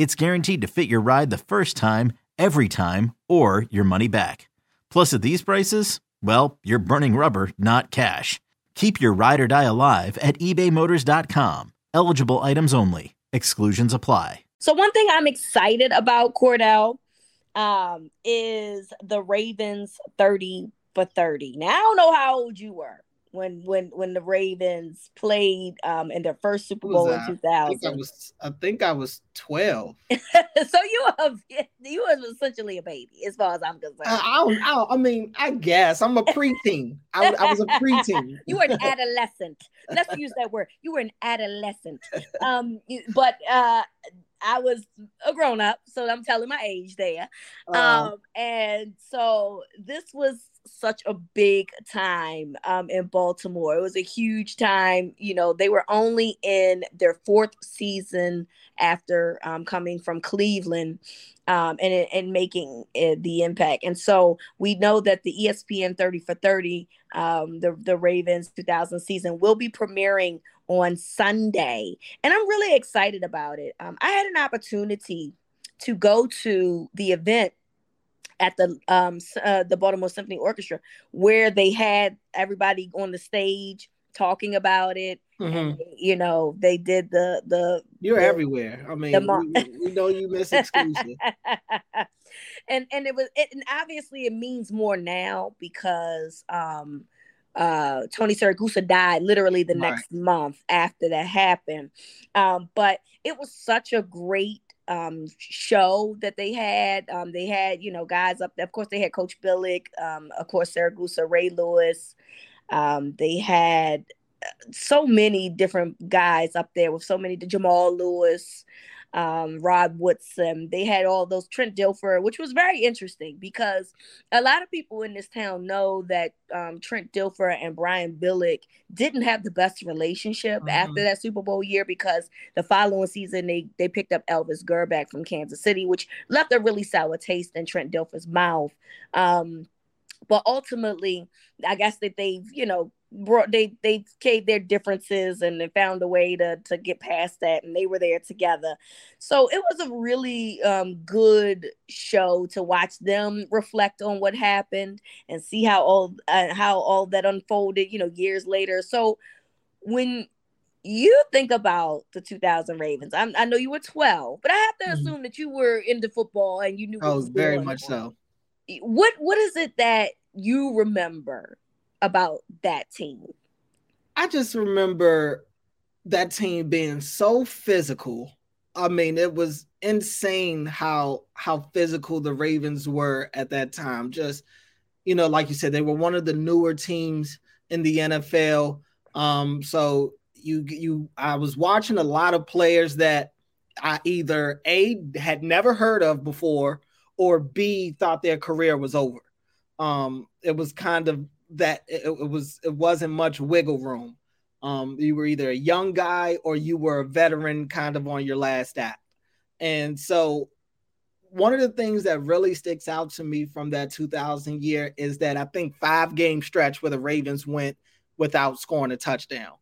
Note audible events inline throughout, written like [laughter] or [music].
it's guaranteed to fit your ride the first time, every time, or your money back. Plus, at these prices, well, you're burning rubber, not cash. Keep your ride or die alive at ebaymotors.com. Eligible items only. Exclusions apply. So one thing I'm excited about, Cordell, um, is the Ravens 30 for 30. Now I don't know how old you were when when when the Ravens played um in their first Super Bowl in 2000. I think I was I think I was 12. [laughs] so you were [laughs] you were essentially a baby as far as I'm concerned. I, I, I, I mean, I guess I'm a preteen. I, I was a preteen. [laughs] you were an adolescent. Let's use that word. You were an adolescent. Um but uh I was a grown up, so I'm telling my age there. Uh, um, and so this was such a big time um, in Baltimore. It was a huge time. You know, they were only in their fourth season after um, coming from Cleveland um, and, and making it, the impact. And so we know that the ESPN 30 for 30, um, the, the Ravens 2000 season, will be premiering on Sunday. And I'm really excited about it. Um, I had an opportunity to go to the event at the um uh, the Baltimore Symphony Orchestra where they had everybody on the stage talking about it. Mm-hmm. And, you know, they did the the. You're the, everywhere. I mean, mar- we, we, know you miss exclusive. [laughs] and and it was it, and obviously it means more now because um uh Tony Siragusa died literally the right. next month after that happened. Um, but it was such a great um, show that they had. Um, they had, you know, guys up there. Of course, they had Coach Billick, um, of course, Siragusa, Ray Lewis. Um, they had uh, so many different guys up there with so many, Jamal Lewis um, Rod Woodson. They had all those Trent Dilfer, which was very interesting because a lot of people in this town know that um, Trent Dilfer and Brian Billick didn't have the best relationship mm-hmm. after that Super Bowl year because the following season they they picked up Elvis Grbac from Kansas City, which left a really sour taste in Trent Dilfer's mouth. Um, but ultimately, I guess that they've you know brought they they caved their differences and they found a way to to get past that and they were there together so it was a really um, good show to watch them reflect on what happened and see how all uh, how all that unfolded you know years later so when you think about the 2000 Ravens. I'm, i know you were 12, but I have to mm-hmm. assume that you were into football and you knew. Oh, very much so. What What is it that you remember about that team? I just remember that team being so physical. I mean, it was insane how how physical the Ravens were at that time. Just you know, like you said, they were one of the newer teams in the NFL. Um, so you you I was watching a lot of players that I either A had never heard of before or B thought their career was over. Um, it was kind of that it, it was it wasn't much wiggle room. Um, you were either a young guy or you were a veteran, kind of on your last act. And so, one of the things that really sticks out to me from that 2000 year is that I think five game stretch where the Ravens went without scoring a touchdown,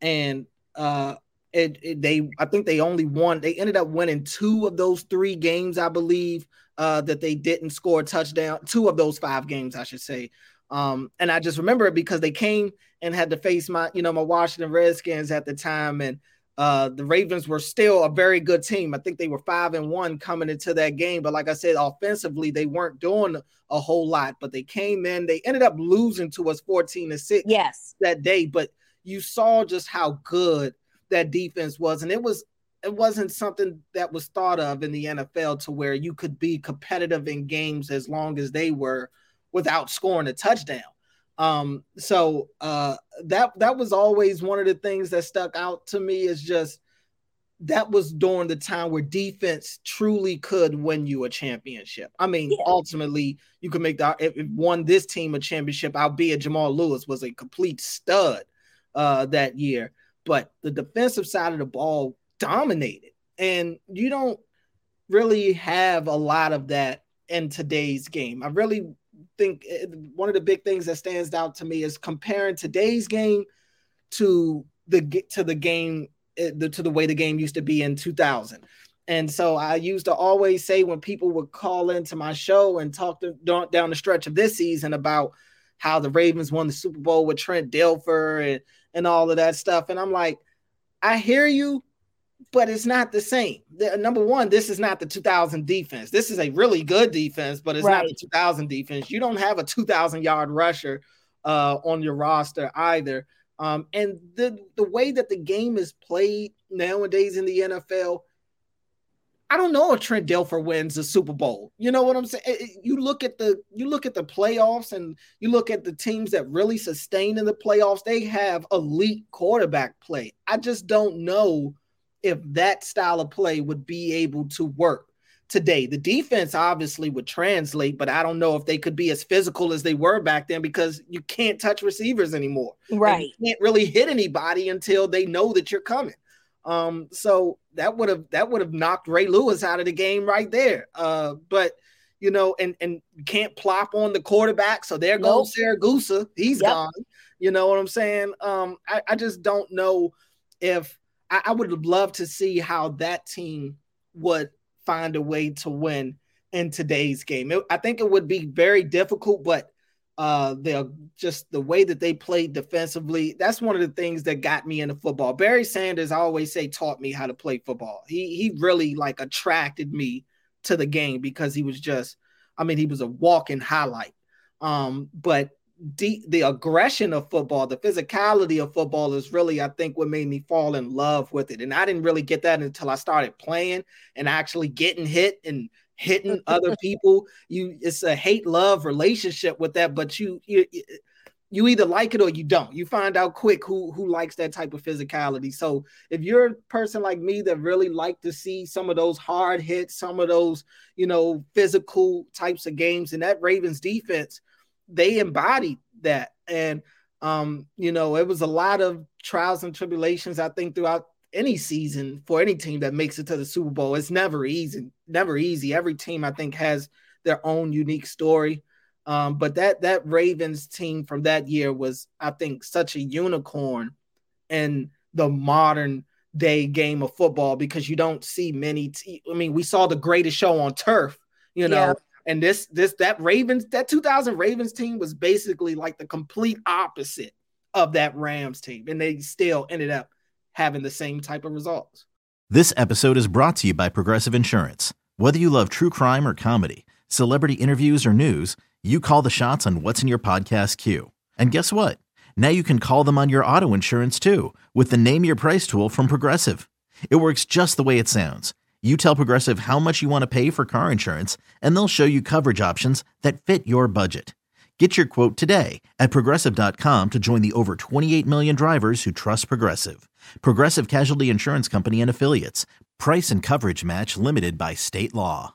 and uh, it, it, they I think they only won. They ended up winning two of those three games, I believe, uh, that they didn't score a touchdown. Two of those five games, I should say. Um, and I just remember it because they came and had to face my, you know, my Washington Redskins at the time, and uh, the Ravens were still a very good team. I think they were five and one coming into that game. But like I said, offensively, they weren't doing a whole lot. But they came in, they ended up losing to us 14 to 6 yes. that day. But you saw just how good that defense was. And it was it wasn't something that was thought of in the NFL to where you could be competitive in games as long as they were without scoring a touchdown. Um, so uh, that that was always one of the things that stuck out to me is just that was during the time where defense truly could win you a championship. I mean, yeah. ultimately, you could make the if won this team a championship, albeit Jamal Lewis was a complete stud uh, that year. But the defensive side of the ball dominated. And you don't really have a lot of that in today's game. I really think eh, one of the big things that stands out to me is comparing today's game to the to the game eh, to the way the game used to be in 2000. And so I used to always say when people would call into my show and talk to, down the stretch of this season about how the Ravens won the Super Bowl with Trent Dilfer and, and all of that stuff. And I'm like, I hear you, but it's not the same. The, number one, this is not the 2000 defense. This is a really good defense, but it's right. not the 2000 defense. You don't have a 2000 yard rusher uh, on your roster either. Um, and the the way that the game is played nowadays in the NFL, I don't know if Trent Dilfer wins the Super Bowl. You know what I'm saying? You look at the you look at the playoffs and you look at the teams that really sustain in the playoffs. They have elite quarterback play. I just don't know if that style of play would be able to work today. The defense obviously would translate, but I don't know if they could be as physical as they were back then because you can't touch receivers anymore. Right. you can't really hit anybody until they know that you're coming. Um, so that would have that would have knocked Ray Lewis out of the game right there. Uh, but you know, and and can't plop on the quarterback. So there goes nope. Siragusa. He's yep. gone. You know what I'm saying? Um, I, I just don't know if I, I would love to see how that team would find a way to win in today's game. It, I think it would be very difficult, but uh the just the way that they played defensively that's one of the things that got me into football. Barry sanders I always say taught me how to play football. He he really like attracted me to the game because he was just i mean he was a walking highlight. Um but the, the aggression of football, the physicality of football is really, I think, what made me fall in love with it. And I didn't really get that until I started playing and actually getting hit and hitting [laughs] other people. You, it's a hate love relationship with that, but you, you, you either like it or you don't. You find out quick who who likes that type of physicality. So if you're a person like me that really like to see some of those hard hits, some of those you know physical types of games, and that Ravens defense they embodied that. And um, you know, it was a lot of trials and tribulations, I think, throughout any season for any team that makes it to the Super Bowl. It's never easy, never easy. Every team, I think, has their own unique story. Um, but that that Ravens team from that year was, I think, such a unicorn in the modern day game of football because you don't see many. Te- I mean, we saw the greatest show on turf, you know, yeah. And this this that Ravens that 2000 Ravens team was basically like the complete opposite of that Rams team, and they still ended up having the same type of results. This episode is brought to you by Progressive Insurance. Whether you love true crime or comedy, celebrity interviews or news, you call the shots on what's in your podcast queue. And guess what? Now you can call them on your auto insurance too with the Name Your Price tool from Progressive. It works just the way it sounds you tell Progressive how much you want to pay for car insurance, and they'll show you coverage options that fit your budget. Get your quote today at progressive.com to join the over 28 million drivers who trust Progressive. Progressive Casualty Insurance Company and Affiliates. Price and coverage match limited by state law.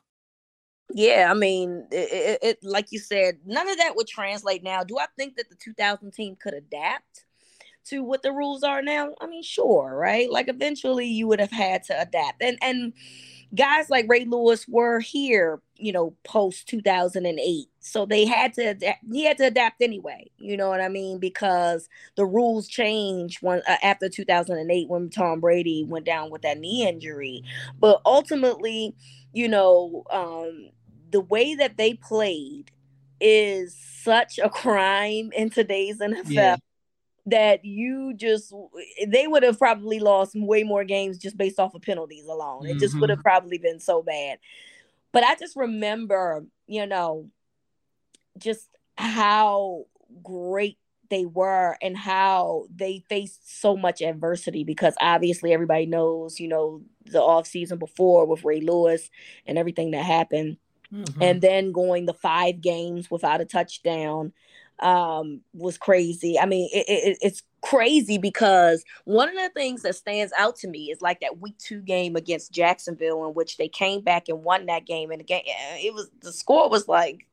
Yeah, I mean, it, it, it, like you said, none of that would translate now. Do I think that the 2000 team could adapt? To what the rules are now? I mean, sure, right? Like eventually you would have had to adapt. And and guys like Ray Lewis were here, you know, post 2008. So they had to adapt. He had to adapt anyway. You know what I mean? Because the rules changed when uh, after 2008 when Tom Brady went down with that knee injury. But ultimately, you know, um the way that they played is such a crime in today's NFL. Yeah that you just they would have probably lost way more games just based off of penalties alone. It just would have mm-hmm. probably been so bad. But I just remember, you know, just how great they were and how they faced so much adversity because obviously everybody knows, you know, the off season before with Ray Lewis and everything that happened. Mm-hmm. And then going the five games without a touchdown um was crazy. I mean, it, it, it's crazy because one of the things that stands out to me is like that week two game against Jacksonville in which they came back and won that game and the game it was the score was like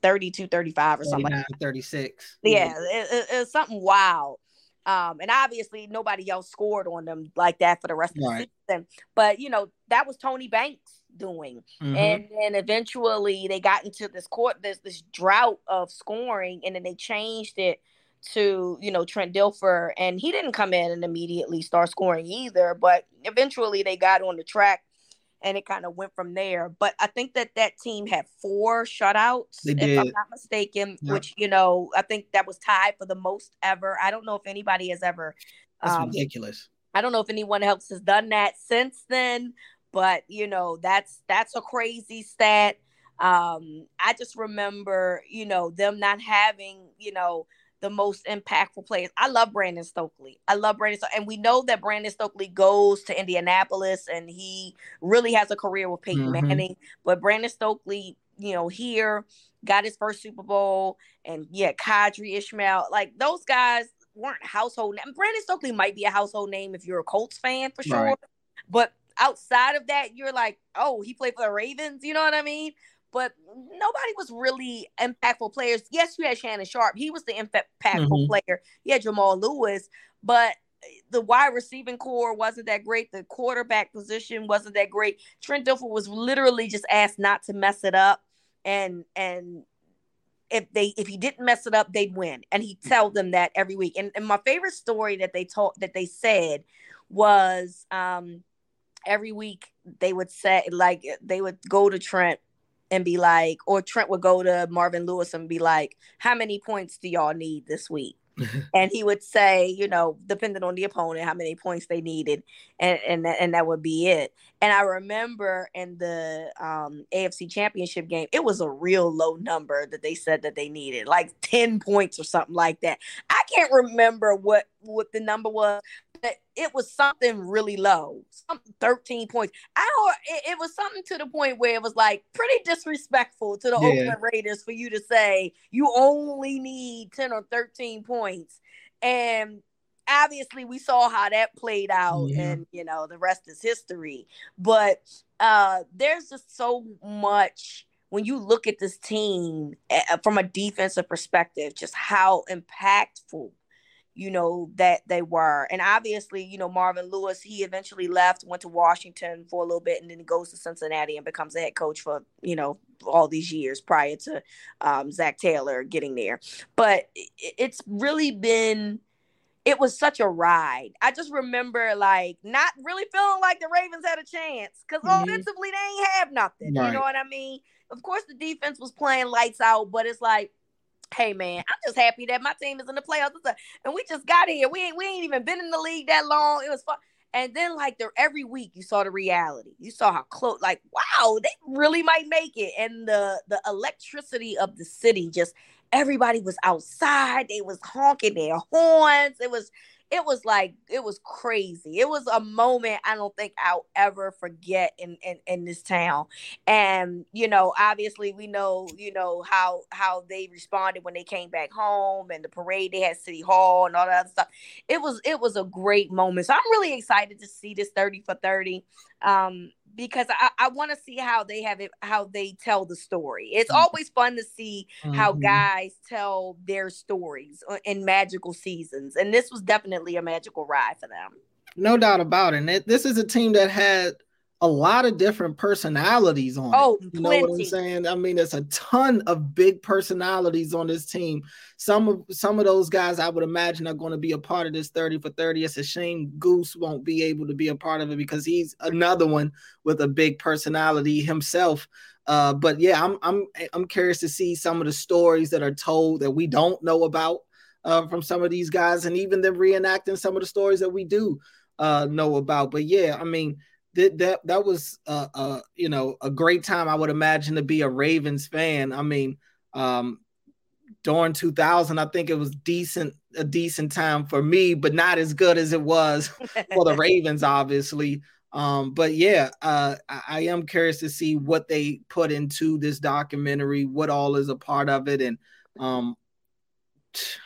32 35 or something like 36 yeah it, it, it's something wild. Um and obviously nobody else scored on them like that for the rest of right. the season. But you know that was tony banks doing mm-hmm. and then eventually they got into this court this this drought of scoring and then they changed it to you know Trent Dilfer and he didn't come in and immediately start scoring either but eventually they got on the track and it kind of went from there. But I think that that team had four shutouts, if I'm not mistaken, yep. which you know I think that was tied for the most ever. I don't know if anybody has ever. That's um, ridiculous. I don't know if anyone else has done that since then, but you know that's that's a crazy stat. Um, I just remember, you know, them not having, you know, the most impactful players. I love Brandon Stokley I love Brandon, and we know that Brandon Stokley goes to Indianapolis, and he really has a career with Peyton mm-hmm. Manning. But Brandon Stokley you know, here got his first Super Bowl, and yeah, Qadry Ismail like those guys weren't household. Name. Brandon Stokley might be a household name if you're a Colts fan for sure, right. but outside of that, you're like, oh, he played for the Ravens. You know what I mean? but nobody was really impactful players. Yes, you had Shannon Sharpe. He was the impactful mm-hmm. player. You had Jamal Lewis, but the wide receiving corps wasn't that great. The quarterback position wasn't that great. Trent Dilfer was literally just asked not to mess it up. And and if they if he didn't mess it up, they'd win. And he tell them that every week. And, and my favorite story that they told that they said was um every week they would say like they would go to Trent and be like, or Trent would go to Marvin Lewis and be like, how many points do y'all need this week? [laughs] and he would say, you know, depending on the opponent, how many points they needed, and and and that would be it. And I remember in the um, AFC Championship game, it was a real low number that they said that they needed, like ten points or something like that. I can't remember what what the number was, it was something really low, some 13 points. I it, it, was something to the point where it was like pretty disrespectful to the yeah. Oakland Raiders for you to say you only need 10 or 13 points. And obviously we saw how that played out yeah. and you know the rest is history. But uh there's just so much when you look at this team uh, from a defensive perspective, just how impactful you know that they were and obviously you know marvin lewis he eventually left went to washington for a little bit and then he goes to cincinnati and becomes the head coach for you know all these years prior to um, zac taylor getting there but it's really been it was such a ride i just remember like not really feeling like the ravens had a chance because mm-hmm. offensively they ain't have nothing right. you know what i mean of course the defense was playing lights out but it's like hey man, I'm just happy that my team is in the playoffs. And we just got here. We ain't we ain't even been in the league that long. It was fun. And then like every week you saw the reality. You saw how close like wow, they really might make it. And the the electricity of the city just everybody was outside. They was honking their horns. It was it was like it was crazy. It was a moment I don't think I'll ever forget in, in in this town. And you know, obviously we know, you know, how how they responded when they came back home and the parade they had City Hall and all that stuff. It was it was a great moment. So I'm really excited to see this 30 for 30. Um because I, I want to see how they have it, how they tell the story. It's mm-hmm. always fun to see mm-hmm. how guys tell their stories uh, in magical seasons, and this was definitely a magical ride for them. No doubt about it. And this is a team that had a lot of different personalities on oh, it. You know what I'm saying? I mean, there's a ton of big personalities on this team. Some of some of those guys I would imagine are going to be a part of this 30 for 30. It's a shame Goose won't be able to be a part of it because he's another one with a big personality himself. Uh, but yeah, I'm I'm I'm curious to see some of the stories that are told that we don't know about uh, from some of these guys, and even them reenacting some of the stories that we do uh, know about. But yeah, I mean, that that that was uh, uh, you know a great time. I would imagine to be a Ravens fan. I mean, um, during 2000, I think it was decent a decent time for me, but not as good as it was [laughs] for the Ravens, obviously. Um, but yeah, uh, I, I, am curious to see what they put into this documentary, what all is a part of it, and um,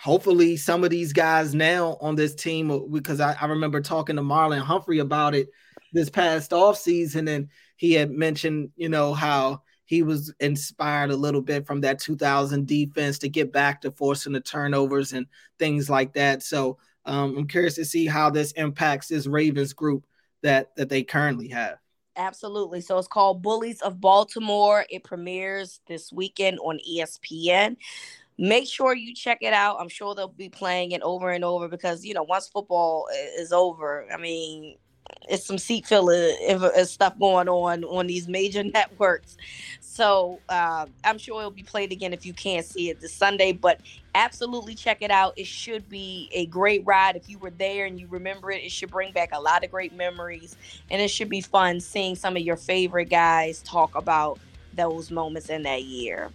hopefully some of these guys now on this team, uh, because I, I remember talking to Marlon Humphrey about it this past off season, and he had mentioned, you know, how he was inspired a little bit from that 2000 defense to get back to forcing the turnovers and things like that. So um, I'm curious to see how this impacts this Ravens group that that they currently have. Absolutely. So it's called Bullies of Baltimore. It premieres this weekend on ESPN. Make sure you check it out. I'm sure they'll be playing it over and over because you know once football is over, I mean it's some seat filler stuff going on on these major [laughs] networks. So uh, I'm sure it'll be played again if you can't see it this Sunday. But absolutely check it out. It should be a great ride. If you were there and you remember it, it should bring back a lot of great memories, and it should be fun seeing some of your favorite guys talk about those moments in that year.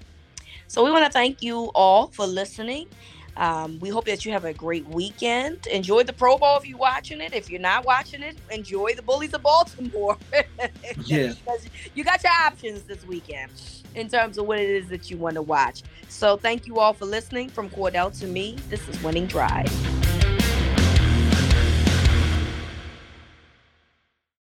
So we want to thank you all for listening. Um, we hope that you have a great weekend. Enjoy the Pro Bowl if you're watching it. If you're not watching it, enjoy the Bullies of Baltimore. [laughs] yeah. you got your options this weekend in terms of what it is that you want to watch. So thank you all for listening. From Cordell to me, this is Winning Drive.